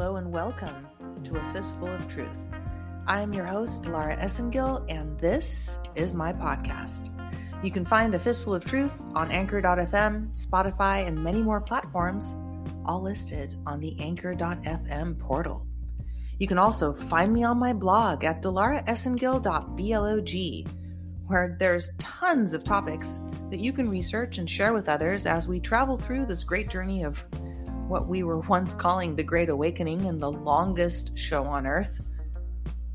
hello, and welcome to A Fistful of Truth. I am your host, Lara Esengil, and this is my podcast. You can find A Fistful of Truth on Anchor.fm, Spotify, and many more platforms, all listed on the Anchor.fm portal. You can also find me on my blog at dilaraesengil.blog, where there's tons of topics that you can research and share with others as we travel through this great journey of what we were once calling the Great Awakening and the longest show on earth.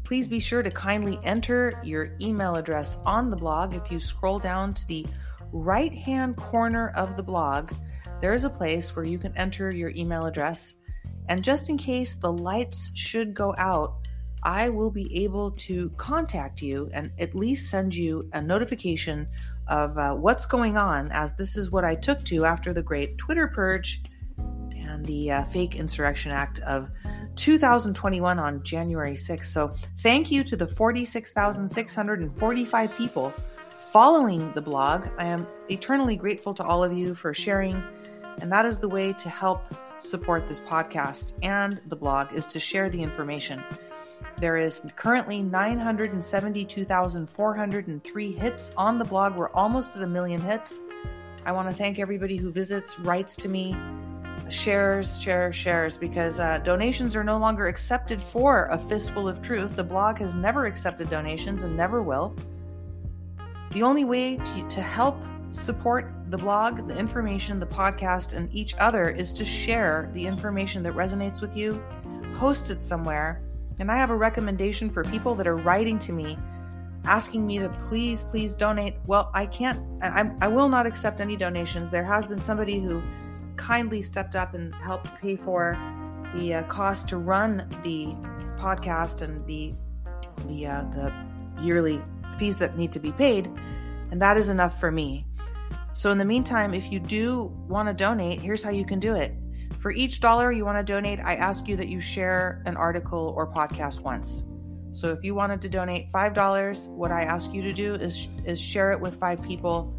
Please be sure to kindly enter your email address on the blog. If you scroll down to the right hand corner of the blog, there is a place where you can enter your email address. And just in case the lights should go out, I will be able to contact you and at least send you a notification of uh, what's going on, as this is what I took to after the great Twitter purge and the uh, Fake Insurrection Act of 2021 on January 6th. So, thank you to the 46,645 people following the blog. I am eternally grateful to all of you for sharing, and that is the way to help support this podcast and the blog is to share the information. There is currently 972,403 hits on the blog. We're almost at a million hits. I want to thank everybody who visits, writes to me, shares, shares, shares, because uh, donations are no longer accepted for a fistful of truth. The blog has never accepted donations and never will. The only way to, to help support the blog, the information, the podcast, and each other is to share the information that resonates with you, post it somewhere. And I have a recommendation for people that are writing to me asking me to please, please donate. Well, I can't, I, I will not accept any donations. There has been somebody who kindly stepped up and helped pay for the uh, cost to run the podcast and the the uh, the yearly fees that need to be paid, and that is enough for me. So in the meantime, if you do want to donate, here's how you can do it. For each dollar you want to donate, I ask you that you share an article or podcast once. So if you wanted to donate $5, what I ask you to do is is share it with 5 people.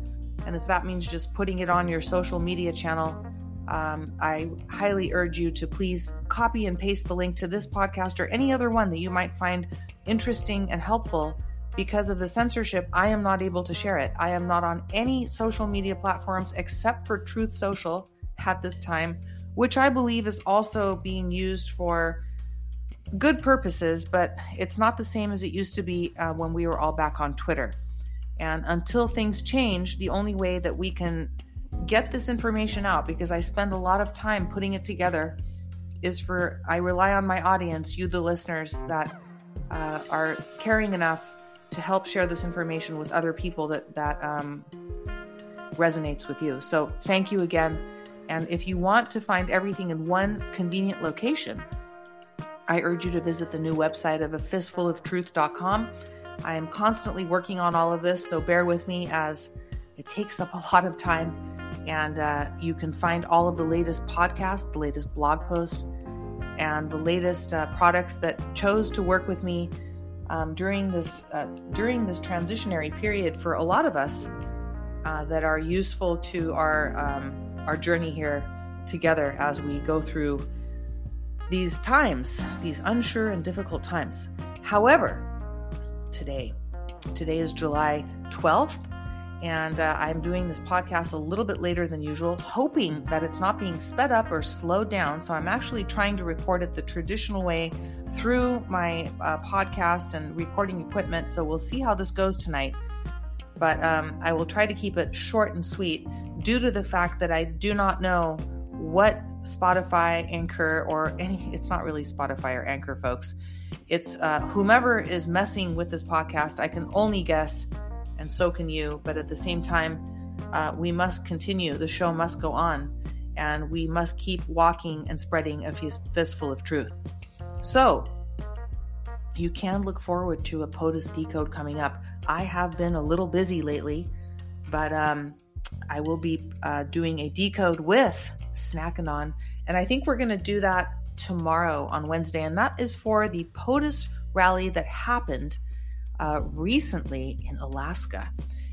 And if that means just putting it on your social media channel, um, I highly urge you to please copy and paste the link to this podcast or any other one that you might find interesting and helpful. Because of the censorship, I am not able to share it. I am not on any social media platforms except for Truth Social at this time, which I believe is also being used for good purposes, but it's not the same as it used to be uh, when we were all back on Twitter. And until things change, the only way that we can get this information out because I spend a lot of time putting it together is for I rely on my audience, you the listeners that uh, are caring enough to help share this information with other people that that um, resonates with you. So thank you again. And if you want to find everything in one convenient location, I urge you to visit the new website of a fistfuloftruth.com. I am constantly working on all of this, so bear with me as it takes up a lot of time and uh, you can find all of the latest podcasts, the latest blog posts, and the latest uh, products that chose to work with me um, during this uh, during this transitionary period for a lot of us uh, that are useful to our um, our journey here together as we go through these times, these unsure and difficult times. However, today, today is July 12th, and uh, I'm doing this podcast a little bit later than usual, hoping that it's not being sped up or slowed down. So I'm actually trying to record it the traditional way through my uh, podcast and recording equipment. So we'll see how this goes tonight. But um, I will try to keep it short and sweet due to the fact that I do not know what Spotify, Anchor, or any, it's not really Spotify or Anchor, folks. It's uh, whomever is messing with this podcast, I can only guess and so can you. But at the same time, uh, we must continue. The show must go on, and we must keep walking and spreading a fistful of truth. So, you can look forward to a POTUS decode coming up. I have been a little busy lately, but um, I will be uh, doing a decode with Snackanon, and I think we're going to do that tomorrow on Wednesday, and that is for the POTUS rally that happened uh, recently in Alaska.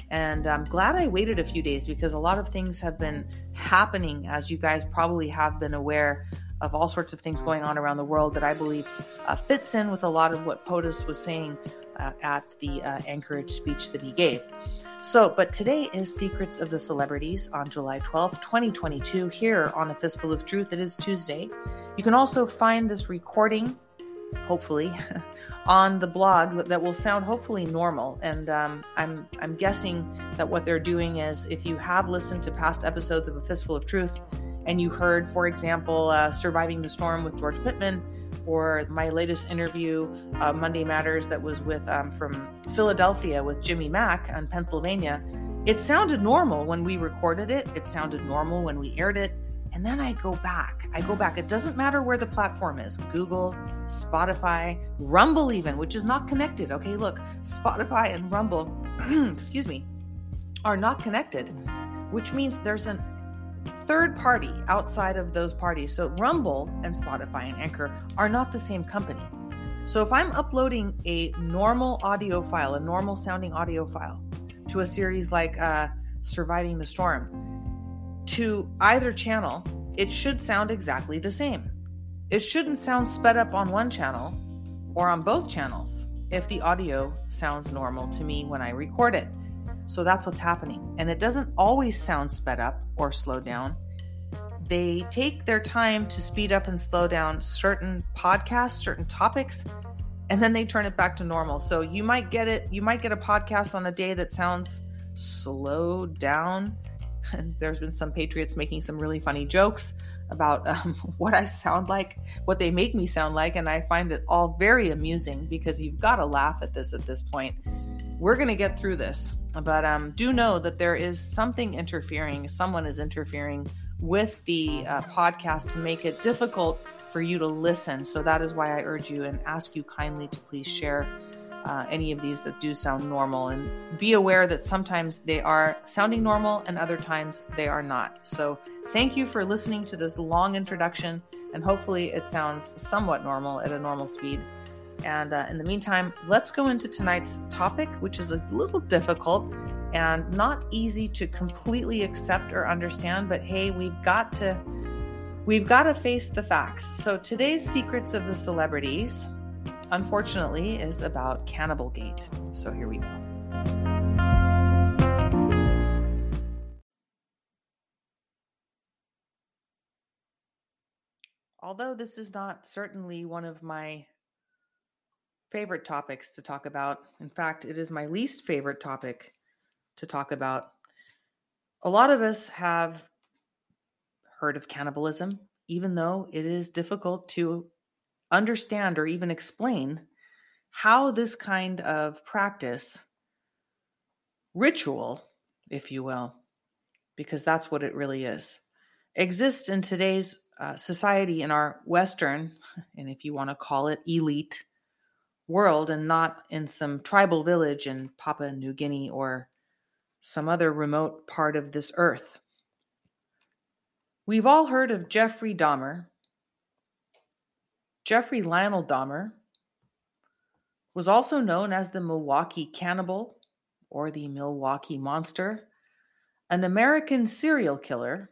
And I'm glad I waited a few days because a lot of things have been happening, as you guys probably have been aware, of all sorts of things going on around the world that I believe uh, fits in with a lot of what POTUS was saying uh, at the uh, Anchorage speech that he gave. So, but today is Secrets of the Celebrities on July 12th, 2022, here on A Fistful of Truth. It is Tuesday. You can also find this recording, hopefully, on the blog that will sound hopefully normal. And um, I'm I'm guessing that what they're doing is if you have listened to past episodes of A Fistful of Truth, and you heard, for example, uh, "Surviving the Storm" with George Pittman or my latest interview, uh, Monday Matters, that was with um, from Philadelphia with Jimmy Mack on Pennsylvania. It sounded normal when we recorded it. It sounded normal when we aired it. And then I go back. I go back. It doesn't matter where the platform is Google, Spotify, Rumble, even, which is not connected. Okay, look, Spotify and Rumble, excuse me, are not connected, which means there's a third party outside of those parties. So Rumble and Spotify and Anchor are not the same company. So if I'm uploading a normal audio file, a normal sounding audio file to a series like uh, Surviving the Storm, to either channel, it should sound exactly the same. It shouldn't sound sped up on one channel or on both channels if the audio sounds normal to me when I record it. So that's what's happening. And it doesn't always sound sped up or slowed down. They take their time to speed up and slow down certain podcasts, certain topics, and then they turn it back to normal. So you might get it, you might get a podcast on a day that sounds slowed down. And there's been some patriots making some really funny jokes about um, what I sound like, what they make me sound like, and I find it all very amusing because you've got to laugh at this at this point. We're going to get through this. But um, do know that there is something interfering, someone is interfering with the uh, podcast to make it difficult for you to listen. So that is why I urge you and ask you kindly to please share uh, any of these that do sound normal and be aware that sometimes they are sounding normal and other times they are not. So thank you for listening to this long introduction and hopefully it sounds somewhat normal at a normal speed. And uh, in the meantime, let's go into tonight's topic, which is a little difficult and not easy to completely accept or understand. But hey, we've got to we've got to face the facts. So today's secrets of the celebrities, unfortunately, is about Cannibal Gate. So here we go. Although this is not certainly one of my favorite topics to talk about. In fact, it is my least favorite topic to talk about. A lot of us have heard of cannibalism, even though it is difficult to understand or even explain how this kind of practice, ritual, if you will, because that's what it really is, exists in today's uh, society in our Western, and if you want to call it elite world and not in some tribal village in Papua New Guinea or some other remote part of this earth. We've all heard of Jeffrey Dahmer. Jeffrey Lionel Dahmer was also known as the Milwaukee Cannibal or the Milwaukee Monster, an American serial killer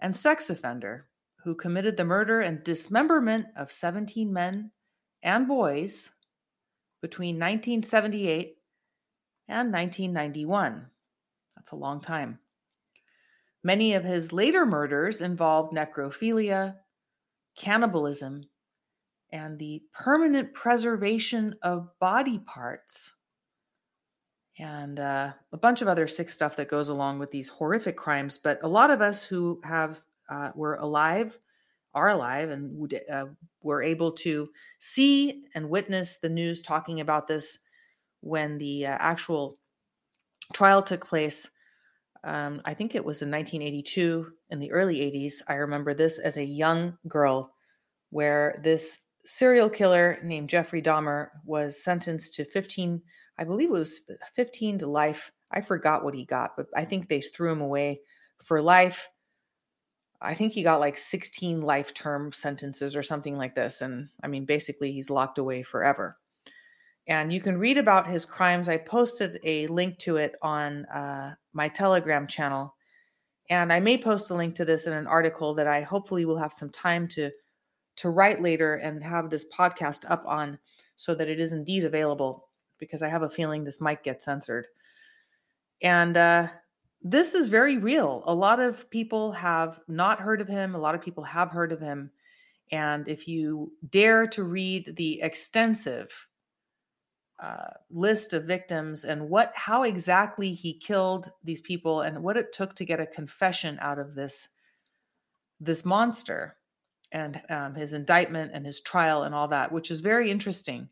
and sex offender who committed the murder and dismemberment of 17 men and boys between 1978 and 1991. That's a long time. Many of his later murders involved necrophilia, cannibalism, and the permanent preservation of body parts, and uh, a bunch of other sick stuff that goes along with these horrific crimes. But a lot of us who have uh, were alive are alive and uh, were able to see and witness the news talking about this when the uh, actual trial took place. Um, I think it was in 1982, in the early 80s. I remember this as a young girl, where this serial killer named Jeffrey Dahmer was sentenced to 15, I believe it was 15 to life. I forgot what he got, but I think they threw him away for life I think he got like 16 life term sentences or something like this. And I mean, basically, he's locked away forever. And you can read about his crimes. I posted a link to it on uh, my Telegram channel. And I may post a link to this in an article that I hopefully will have some time to to write later and have this podcast up on so that it is indeed available because I have a feeling this might get censored. And uh, this is very real. A lot of people have not heard of him, a lot of people have heard of him. And if you dare to read the extensive uh, list of victims and what how exactly he killed these people and what it took to get a confession out of this this monster and um, his indictment and his trial and all that which is very interesting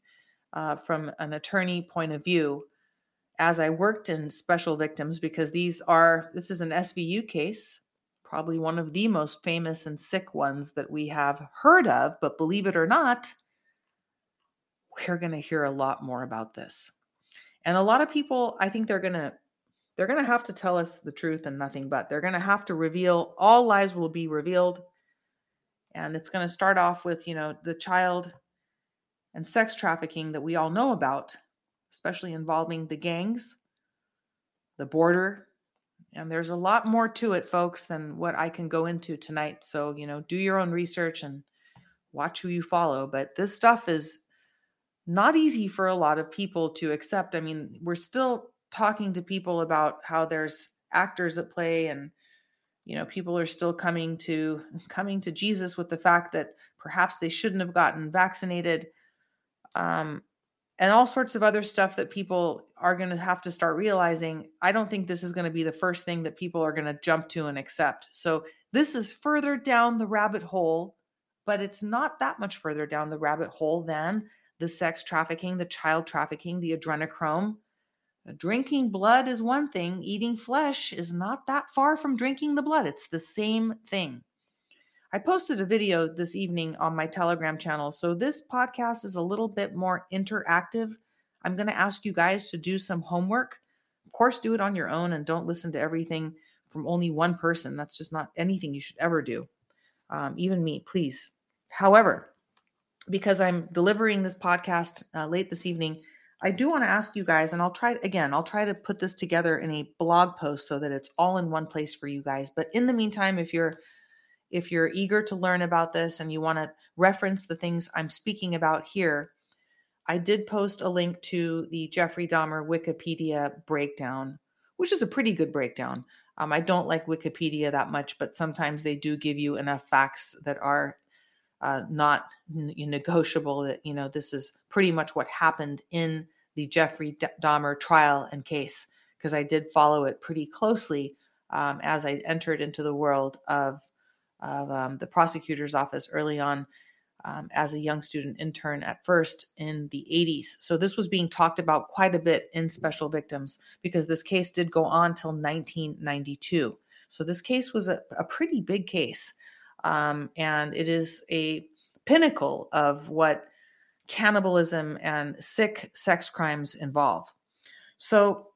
uh, from an attorney point of view as i worked in special victims because these are this is an svu case probably one of the most famous and sick ones that we have heard of but believe it or not we're going to hear a lot more about this. And a lot of people, I think they're going to they're going to have to tell us the truth and nothing but. They're going to have to reveal all lies will be revealed. And it's going to start off with, you know, the child and sex trafficking that we all know about, especially involving the gangs, the border. And there's a lot more to it, folks, than what I can go into tonight. So, you know, do your own research and watch who you follow. But this stuff is not easy for a lot of people to accept. I mean, we're still talking to people about how there's actors at play and you know people are still coming to coming to jesus with the fact that perhaps they shouldn't have gotten vaccinated um, and all sorts of other stuff that people are going to have to start realizing i don't think this is going to be the first thing that people are going to jump to and accept so this is further down the rabbit hole but it's not that much further down the rabbit hole than the sex trafficking, the child trafficking, the adrenochrome. Drinking blood is one thing, eating flesh is not that far from drinking the blood. It's the same thing. I posted a video this evening on my Telegram channel. So this podcast is a little bit more interactive. I'm going to ask you guys to do some homework. Of course, do it on your own and don't listen to everything from only one person. That's just not anything you should ever do. Um, even me, please. However, because I'm delivering this podcast uh, late this evening, I do want to ask you guys, and I'll try again, I'll try to put this together in a blog post so that it's all in one place for you guys. But in the meantime, if you're if you're eager to learn about this and you want to reference the things I'm speaking about here, I did post a link to the Jeffrey Dahmer Wikipedia breakdown, which is a pretty good breakdown. Um, I don't like Wikipedia that much, but sometimes they do give you enough facts that are uh, not negotiable that you know this is pretty much what happened in the Jeffrey Dahmer trial and case because I did follow it pretty closely um, as I entered into the world of of um, the prosecutor's office early on um, as a young student intern at first in the 80s. So this was being talked about quite a bit in special victims because this case did go on till 1992. So this case was a, a pretty big case. Um, and it is a pinnacle of what cannibalism and sick sex crimes involve. So,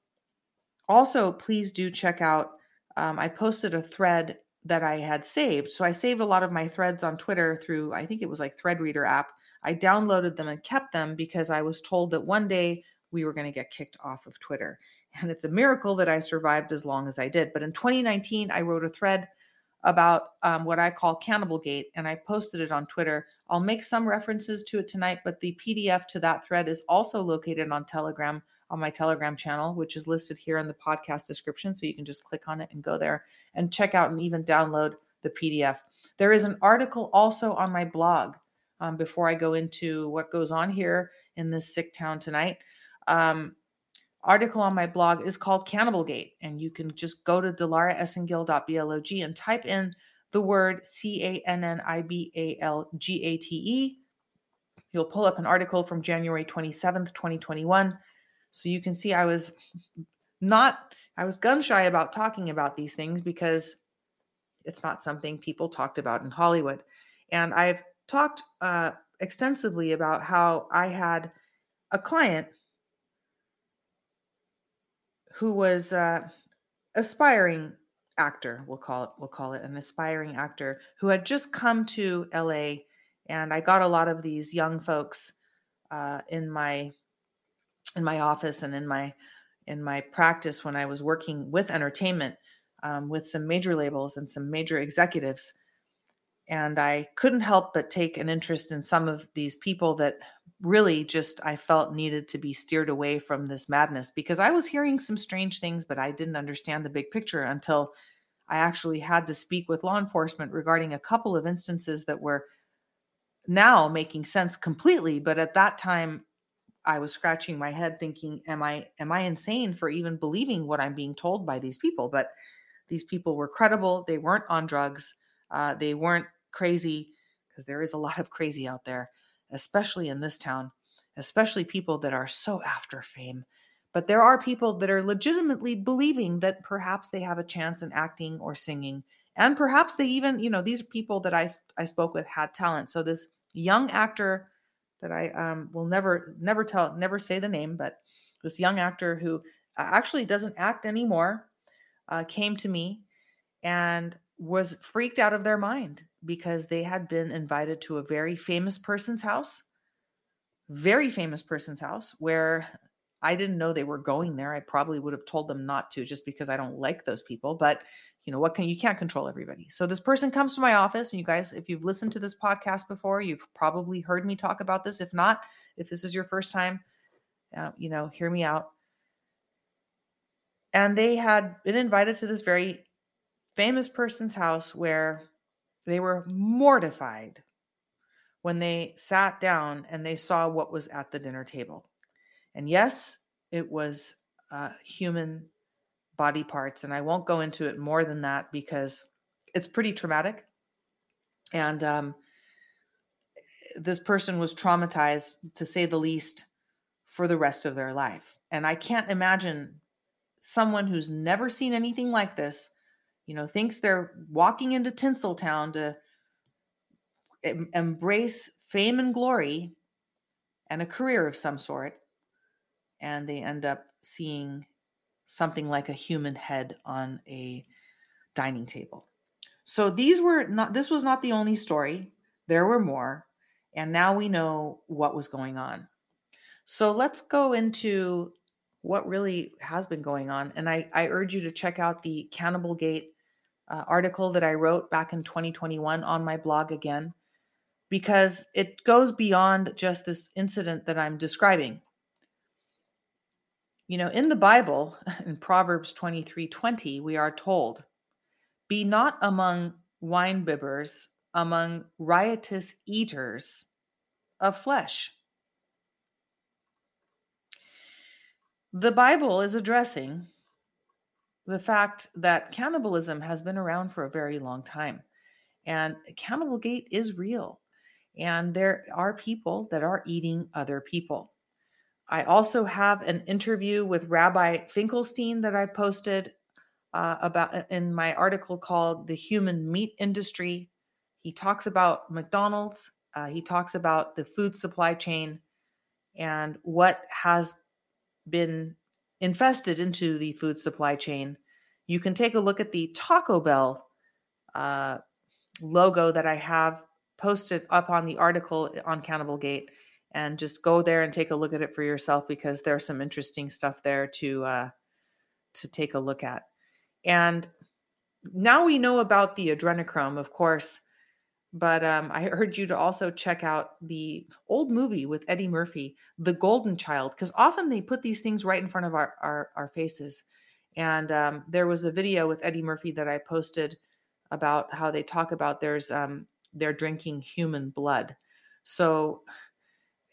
also, please do check out. Um, I posted a thread that I had saved. So, I saved a lot of my threads on Twitter through, I think it was like Threadreader app. I downloaded them and kept them because I was told that one day we were going to get kicked off of Twitter. And it's a miracle that I survived as long as I did. But in 2019, I wrote a thread about um, what I call Cannibal Gate, and I posted it on Twitter. I'll make some references to it tonight, but the PDF to that thread is also located on Telegram on my Telegram channel, which is listed here in the podcast description. So you can just click on it and go there and check out and even download the PDF. There is an article also on my blog um, before I go into what goes on here in this sick town tonight. Um, article on my blog is called Cannibal Gate, and you can just go to dilaraesengil.blog and type in the word C A N N I B A L G A T E. You'll pull up an article from January 27th, 2021. So you can see I was not, I was gun shy about talking about these things because it's not something people talked about in Hollywood. And I've talked uh, extensively about how I had a client who was uh, aspiring actor we'll call it we'll call it an aspiring actor who had just come to la and i got a lot of these young folks uh, in my in my office and in my in my practice when i was working with entertainment um, with some major labels and some major executives. And I couldn't help but take an interest in some of these people that really just I felt needed to be steered away from this madness because I was hearing some strange things, but I didn't understand the big picture until I actually had to speak with law enforcement regarding a couple of instances that were now making sense completely. But at that time, I was scratching my head thinking, am I am I insane for even believing what I'm being told by these people? But these people were credible. They weren't on drugs. Uh, they weren't crazy because there is a lot of crazy out there, especially in this town, especially people that are so after fame. But there are people that are legitimately believing that perhaps they have a chance in acting or singing. And perhaps they even, you know, these people that I, I spoke with had talent. So this young actor that I um, will never, never tell, never say the name, but this young actor who uh, actually doesn't act anymore uh, came to me and was freaked out of their mind because they had been invited to a very famous person's house, very famous person's house, where I didn't know they were going there. I probably would have told them not to just because I don't like those people. But you know what can you can't control everybody. So this person comes to my office, and you guys, if you've listened to this podcast before, you've probably heard me talk about this. If not, if this is your first time, uh, you know, hear me out. And they had been invited to this very famous person's house where they were mortified when they sat down and they saw what was at the dinner table. And yes, it was uh, human body parts. And I won't go into it more than that because it's pretty traumatic. And um, this person was traumatized, to say the least, for the rest of their life. And I can't imagine someone who's never seen anything like this you know, thinks they're walking into Tinseltown to em- embrace fame and glory and a career of some sort, and they end up seeing something like a human head on a dining table. So these were not this was not the only story. There were more, and now we know what was going on. So let's go into what really has been going on. And I, I urge you to check out the Cannibal Gate uh, article that I wrote back in 2021 on my blog again, because it goes beyond just this incident that I'm describing. You know, in the Bible, in Proverbs 23 20, we are told, Be not among winebibbers, among riotous eaters of flesh. The Bible is addressing the fact that cannibalism has been around for a very long time. And Cannibal Gate is real. And there are people that are eating other people. I also have an interview with Rabbi Finkelstein that I posted uh, about uh, in my article called The Human Meat Industry. He talks about McDonald's, uh, he talks about the food supply chain and what has been infested into the food supply chain, you can take a look at the Taco Bell uh, logo that I have posted up on the article on Cannibal Gate and just go there and take a look at it for yourself because there's some interesting stuff there to uh, to take a look at. And now we know about the adrenochrome, of course, but um, I urge you to also check out the old movie with Eddie Murphy, The Golden Child, because often they put these things right in front of our, our, our faces. And um, there was a video with Eddie Murphy that I posted about how they talk about there's um, they're drinking human blood. So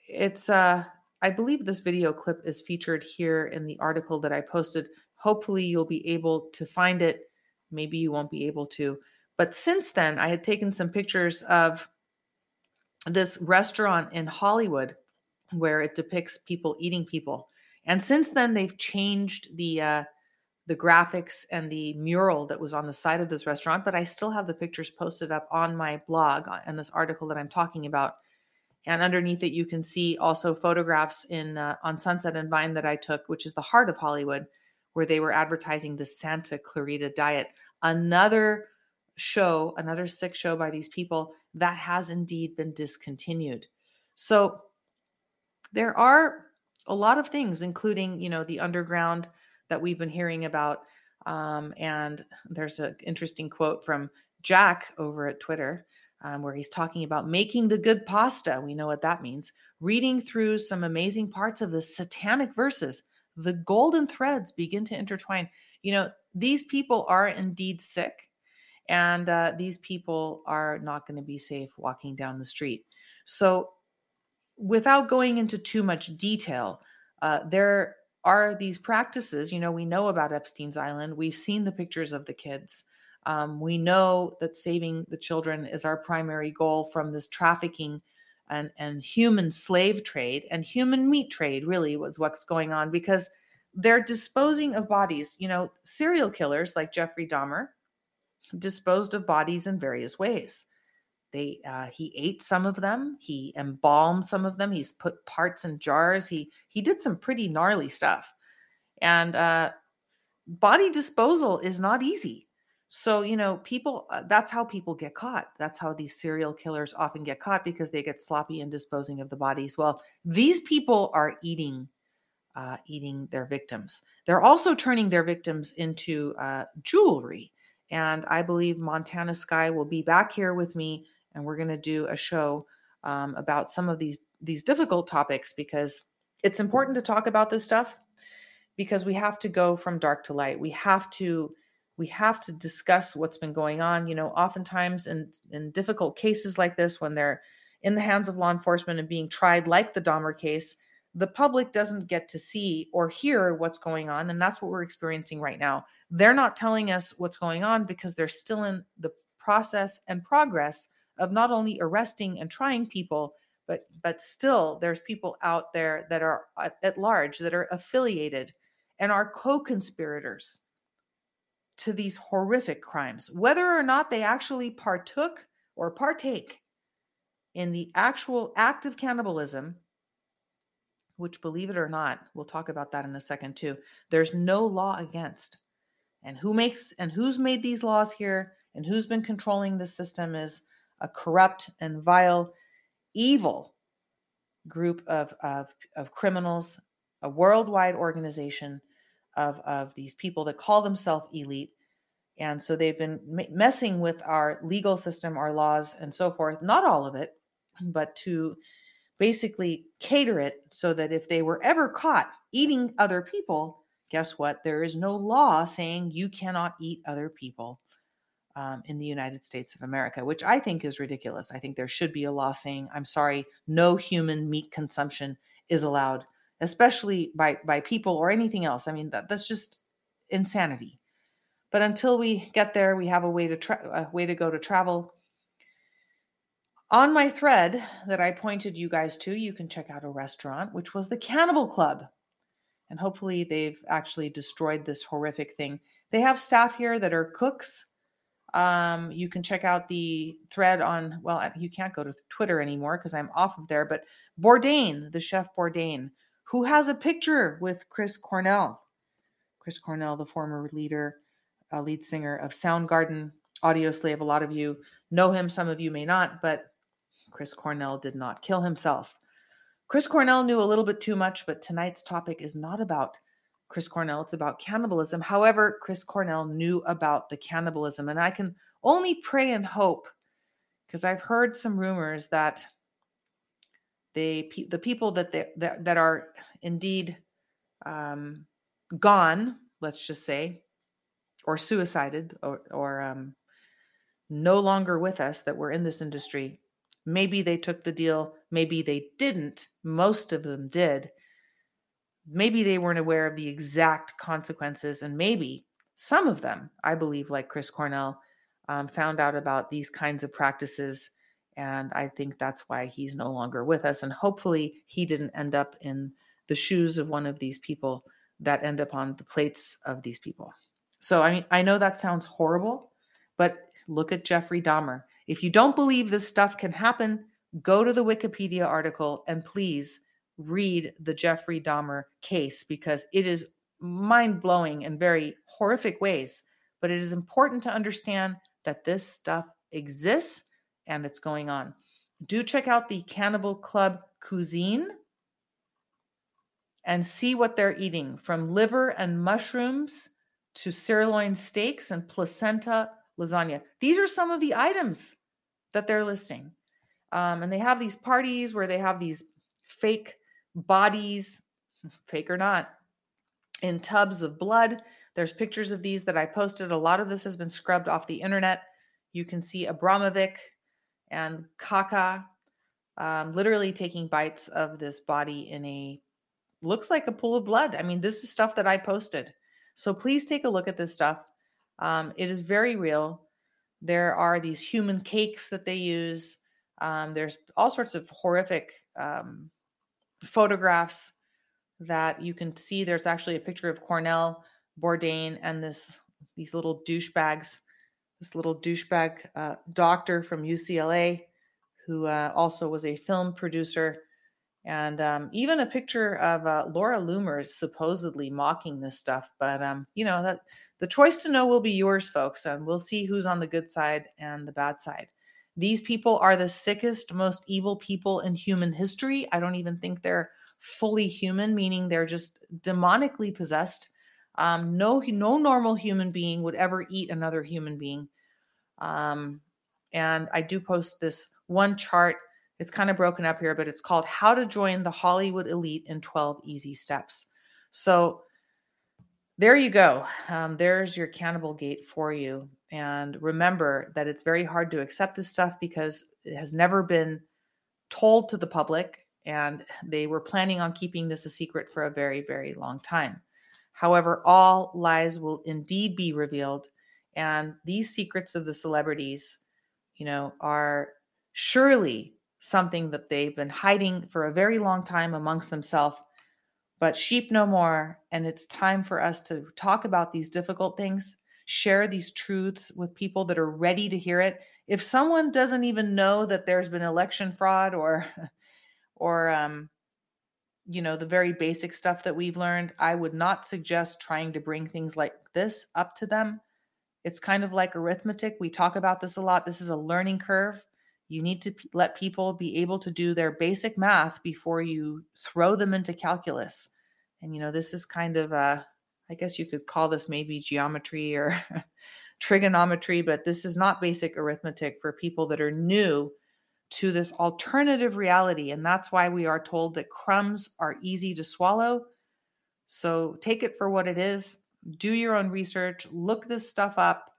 it's uh, I believe this video clip is featured here in the article that I posted. Hopefully you'll be able to find it. Maybe you won't be able to. But since then, I had taken some pictures of this restaurant in Hollywood where it depicts people eating people. And since then, they've changed the uh, the graphics and the mural that was on the side of this restaurant. But I still have the pictures posted up on my blog and uh, this article that I'm talking about. And underneath it, you can see also photographs in uh, on Sunset and Vine that I took, which is the heart of Hollywood, where they were advertising the Santa Clarita Diet, another show, another sick show by these people that has indeed been discontinued. So there are a lot of things, including, you know, the underground that we've been hearing about. Um, and there's an interesting quote from Jack over at Twitter um, where he's talking about making the good pasta. We know what that means. Reading through some amazing parts of the satanic verses, the golden threads begin to intertwine. You know, these people are indeed sick, and uh, these people are not going to be safe walking down the street. So, without going into too much detail, uh, there are these practices. You know, we know about Epstein's Island, we've seen the pictures of the kids. Um, we know that saving the children is our primary goal from this trafficking and, and human slave trade and human meat trade, really, was what's going on because they're disposing of bodies. You know, serial killers like Jeffrey Dahmer disposed of bodies in various ways. They uh, he ate some of them. He embalmed some of them. He's put parts in jars. He he did some pretty gnarly stuff, and uh, body disposal is not easy. So, you know, people, uh, that's how people get caught. That's how these serial killers often get caught because they get sloppy in disposing of the bodies. Well, these people are eating. Uh, eating their victims. They're also turning their victims into uh, jewelry. And I believe Montana Sky will be back here with me, and we're going to do a show um, about some of these these difficult topics because it's important to talk about this stuff because we have to go from dark to light. We have to we have to discuss what's been going on. You know, oftentimes in, in difficult cases like this, when they're in the hands of law enforcement and being tried, like the Dahmer case, the public doesn't get to see or hear what's going on. And that's what we're experiencing right now. They're not telling us what's going on because they're still in the process and progress of not only arresting and trying people, but but still there's people out there that are at, large that are affiliated and are co-conspirators to these horrific crimes, whether or not they actually partook or partake in the actual act of cannibalism, which, believe it or not, we'll talk about that in a second too, there's no law against. And who makes and who's made these laws here and who's been controlling the system is a corrupt and vile, evil group of, of, of criminals, a worldwide organization of, of these people that call themselves elite. And so they've been messing with our legal system, our laws, and so forth. Not all of it, but to basically cater it so that if they were ever caught eating other people, guess what? There is no law saying you cannot eat other people um, in the United States of America, which I think is ridiculous. I think there should be a law saying, I'm sorry, no human meat consumption is allowed especially by by people or anything else. I mean, that, that's just insanity. But until we get there, we have a way to tra- a way to go to travel. On my thread that I pointed you guys to, you can check out a restaurant, which was the Cannibal Club. And hopefully, they've actually destroyed this horrific thing. They have staff here that are cooks. Um, you can check out the thread on, well, you can't go to Twitter anymore because I'm off of there, but Bourdain, the chef Bourdain, who has a picture with Chris Cornell. Chris Cornell, the former leader, uh, lead singer of Soundgarden, Audioslave. A lot of you know him, some of you may not, but Chris Cornell did not kill himself. Chris Cornell knew a little bit too much, but tonight's topic is not about Chris Cornell, it's about cannibalism. However, Chris Cornell knew about the cannibalism, and I can only pray and hope because I've heard some rumors that they the people that they, that, that are indeed um, gone let's just say or suicided or, or um, no longer with us that were in this industry maybe they took the deal maybe they didn't most of them did maybe they weren't aware of the exact consequences and maybe some of them i believe like chris cornell um, found out about these kinds of practices and I think that's why he's no longer with us. And hopefully, he didn't end up in the shoes of one of these people that end up on the plates of these people. So, I mean, I know that sounds horrible, but look at Jeffrey Dahmer. If you don't believe this stuff can happen, go to the Wikipedia article and please read the Jeffrey Dahmer case because it is mind blowing in very horrific ways. But it is important to understand that this stuff exists and it's going on. Do check out the Cannibal Club cuisine and see what they're eating from liver and mushrooms to sirloin steaks and placenta lasagna. These are some of the items that they're listing. Um, and they have these parties where they have these fake bodies, fake or not, in tubs of blood. There's pictures of these that I posted. A lot of this has been scrubbed off the internet. You can see Abramovic and Gaga um, literally taking bites of this body in a looks like a pool of blood. I mean, this is stuff that I posted. So please take a look at this stuff. Um, it is very real. There are these human cakes that they use. Um, there's all sorts of horrific um, photographs that you can see. There's actually a picture of Cornell Bourdain and this these little douchebags, this little douchebag uh, doctor from UCLA, who uh, also was a film producer and um, even a picture of uh, Laura Loomer supposedly mocking this stuff. But um, you know that the choice to know will be yours, folks, and we'll see who's on the good side and the bad side. These people are the sickest, most evil people in human history. I don't even think they're fully human, meaning they're just demonically possessed. Um, no, no normal human being would ever eat another human being. Um, and I do post this one chart it's kind of broken up here, but it's called How to Join the Hollywood Elite in 12 Easy Steps. So there you go. Um, there's your cannibal gate for you. And remember that it's very hard to accept this stuff because it has never been told to the public. And they were planning on keeping this a secret for a very, very long time. However, all lies will indeed be revealed. And these secrets of the celebrities, you know, are surely something that they've been hiding for a very long time amongst themselves. But sheep no more. And it's time for us to talk about these difficult things, share these truths with people that are ready to hear it. If someone doesn't even know that there's been election fraud or, or, um, you know, the very basic stuff that we've learned, I would not suggest trying to bring things like this up to them. It's kind of like arithmetic. We talk about this a lot. This is a learning curve you need to p- let people be able to do their basic math before you throw them into calculus. And, you know, this is kind of, a, I guess you could call this maybe geometry or trigonometry, but this is not basic arithmetic for people that are new to this alternative reality. And that's why we are told that crumbs are easy to swallow. So take it for what it is. Do your own research, look this stuff up,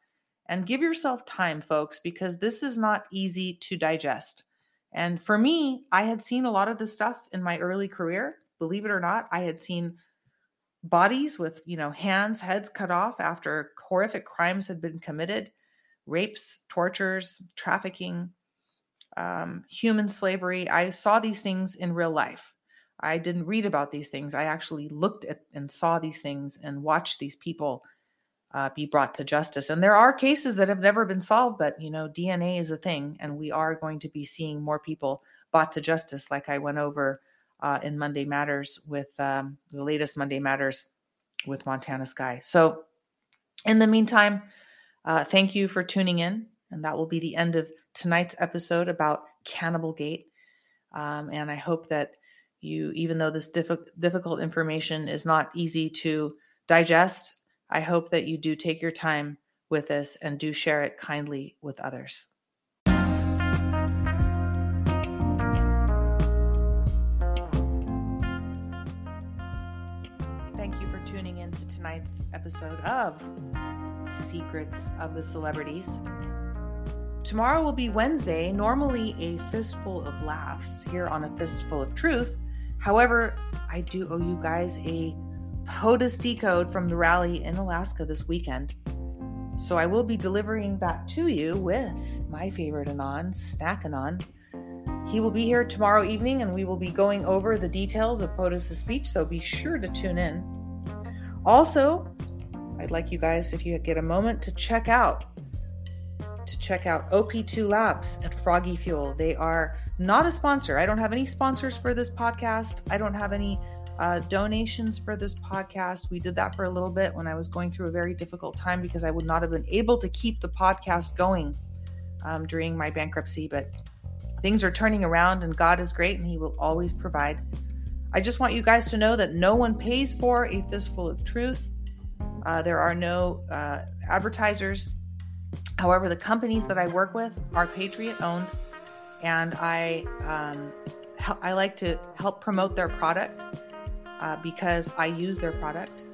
and give yourself time, folks, because this is not easy to digest. And for me, I had seen a lot of this stuff in my early career. Believe it or not, I had seen bodies with, you know, hands, heads cut off after horrific crimes had been committed rapes, tortures, trafficking, um, human slavery. I saw these things in real life. I didn't read about these things. I actually looked at and saw these things and watched these people uh, be brought to justice. And there are cases that have never been solved, but you know, DNA is a thing, and we are going to be seeing more people brought to justice, like I went over uh, in Monday Matters with um, the latest Monday Matters with Montana Sky. So, in the meantime, uh, thank you for tuning in, and that will be the end of tonight's episode about Cannibal Gate. Um, and I hope that you, even though this diff- difficult information is not easy to digest, I hope that you do take your time with this and do share it kindly with others. Thank you for tuning in to tonight's episode of Secrets of the Celebrities. Tomorrow will be Wednesday, normally a fistful of laughs here on a fistful of truth. However, I do owe you guys a POTUS decode from the rally in Alaska this weekend. So I will be delivering that to you with my favorite Anon, Snack Anon. He will be here tomorrow evening and we will be going over the details of POTUS's speech, so be sure to tune in. Also, I'd like you guys, if you get a moment, to check out to check out OP2 Labs at Froggy Fuel. They are not a sponsor. I don't have any sponsors for this podcast. I don't have any uh, donations for this podcast. We did that for a little bit when I was going through a very difficult time because I would not have been able to keep the podcast going um, during my bankruptcy. But things are turning around and God is great and He will always provide. I just want you guys to know that no one pays for a fistful of truth. Uh, there are no uh, advertisers. However, the companies that I work with are Patriot owned, and I um, I like to help promote their product uh, because I use their product,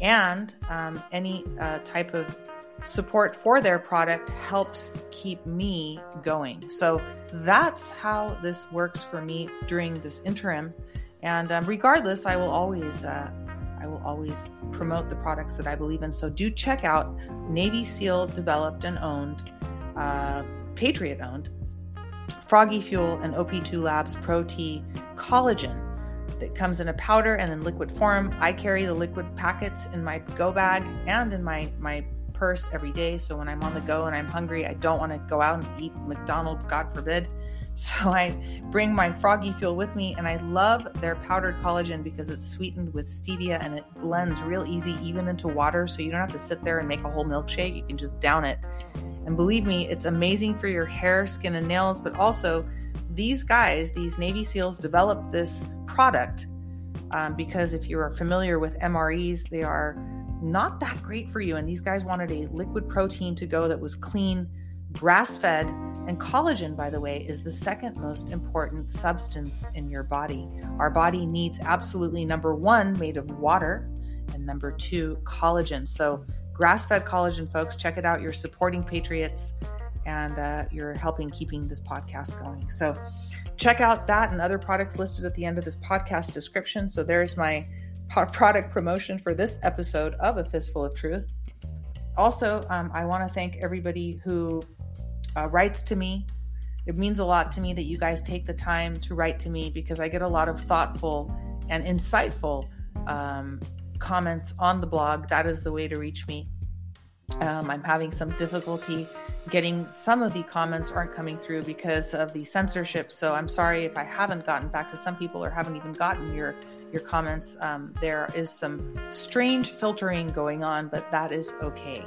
and um, any uh, type of support for their product helps keep me going. So that's how this works for me during this interim. And um, regardless, I will always uh, I will always promote the products that I believe in. So do check out Navy SEAL developed and owned, uh, Patriot owned, Froggy Fuel and OP2 Labs Pro T collagen that comes in a powder and in liquid form. I carry the liquid packets in my go bag and in my my purse every day. So when I'm on the go and I'm hungry, I don't want to go out and eat McDonald's, God forbid. So I bring my froggy fuel with me, and I love their powdered collagen because it's sweetened with stevia and it blends real easy even into water. So you don't have to sit there and make a whole milkshake. You can just down it. And believe me, it's amazing for your hair, skin, and nails. But also, these guys, these Navy SEALs, developed this product um, because if you're familiar with MREs, they are not that great for you. And these guys wanted a liquid protein to go that was clean, grass fed, and collagen, by the way, is the second most important substance in your body. Our body needs absolutely number one, made of water, and number two, collagen. So, grass fed collagen, folks, check it out. You're supporting Patriots and uh, you're helping keeping this podcast going. So, check out that and other products listed at the end of this podcast description. So, there's my product promotion for this episode of A Fistful of Truth. Also, um, I want to thank everybody who uh, writes to me. It means a lot to me that you guys take the time to write to me because I get a lot of thoughtful and insightful um, comments on the blog. That is the way to reach me. Um, I'm having some difficulty getting some of the comments aren't coming through because of the censorship. So I'm sorry if I haven't gotten back to some people or haven't even gotten your your comments. Um, there is some strange filtering going on, but that is okay.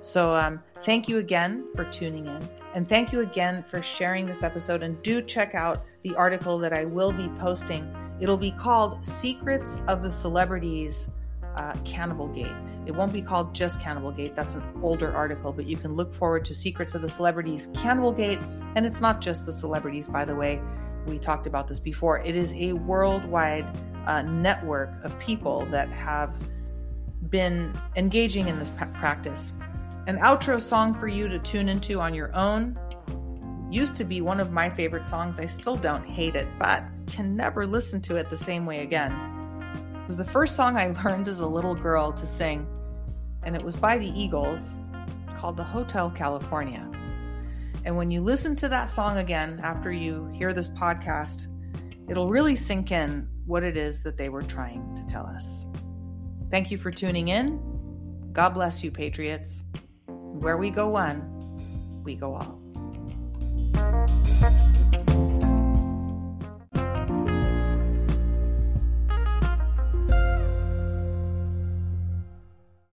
So um, thank you again for tuning in. And thank you again for sharing this episode. And do check out the article that I will be posting. It'll be called Secrets of the Celebrities uh, Cannibal Gate. It won't be called just Cannibal Gate. That's an older article, but you can look forward to Secrets of the Celebrities Cannibal Gate. And it's not just the celebrities, by the way. We talked about this before. It is a worldwide uh, network of people that have been engaging in this practice. An outro song for you to tune into on your own used to be one of my favorite songs. I still don't hate it, but can never listen to it the same way again. Was the first song I learned as a little girl to sing, and it was by the Eagles called The Hotel California. And when you listen to that song again after you hear this podcast, it'll really sink in what it is that they were trying to tell us. Thank you for tuning in. God bless you, Patriots. Where we go one, we go all.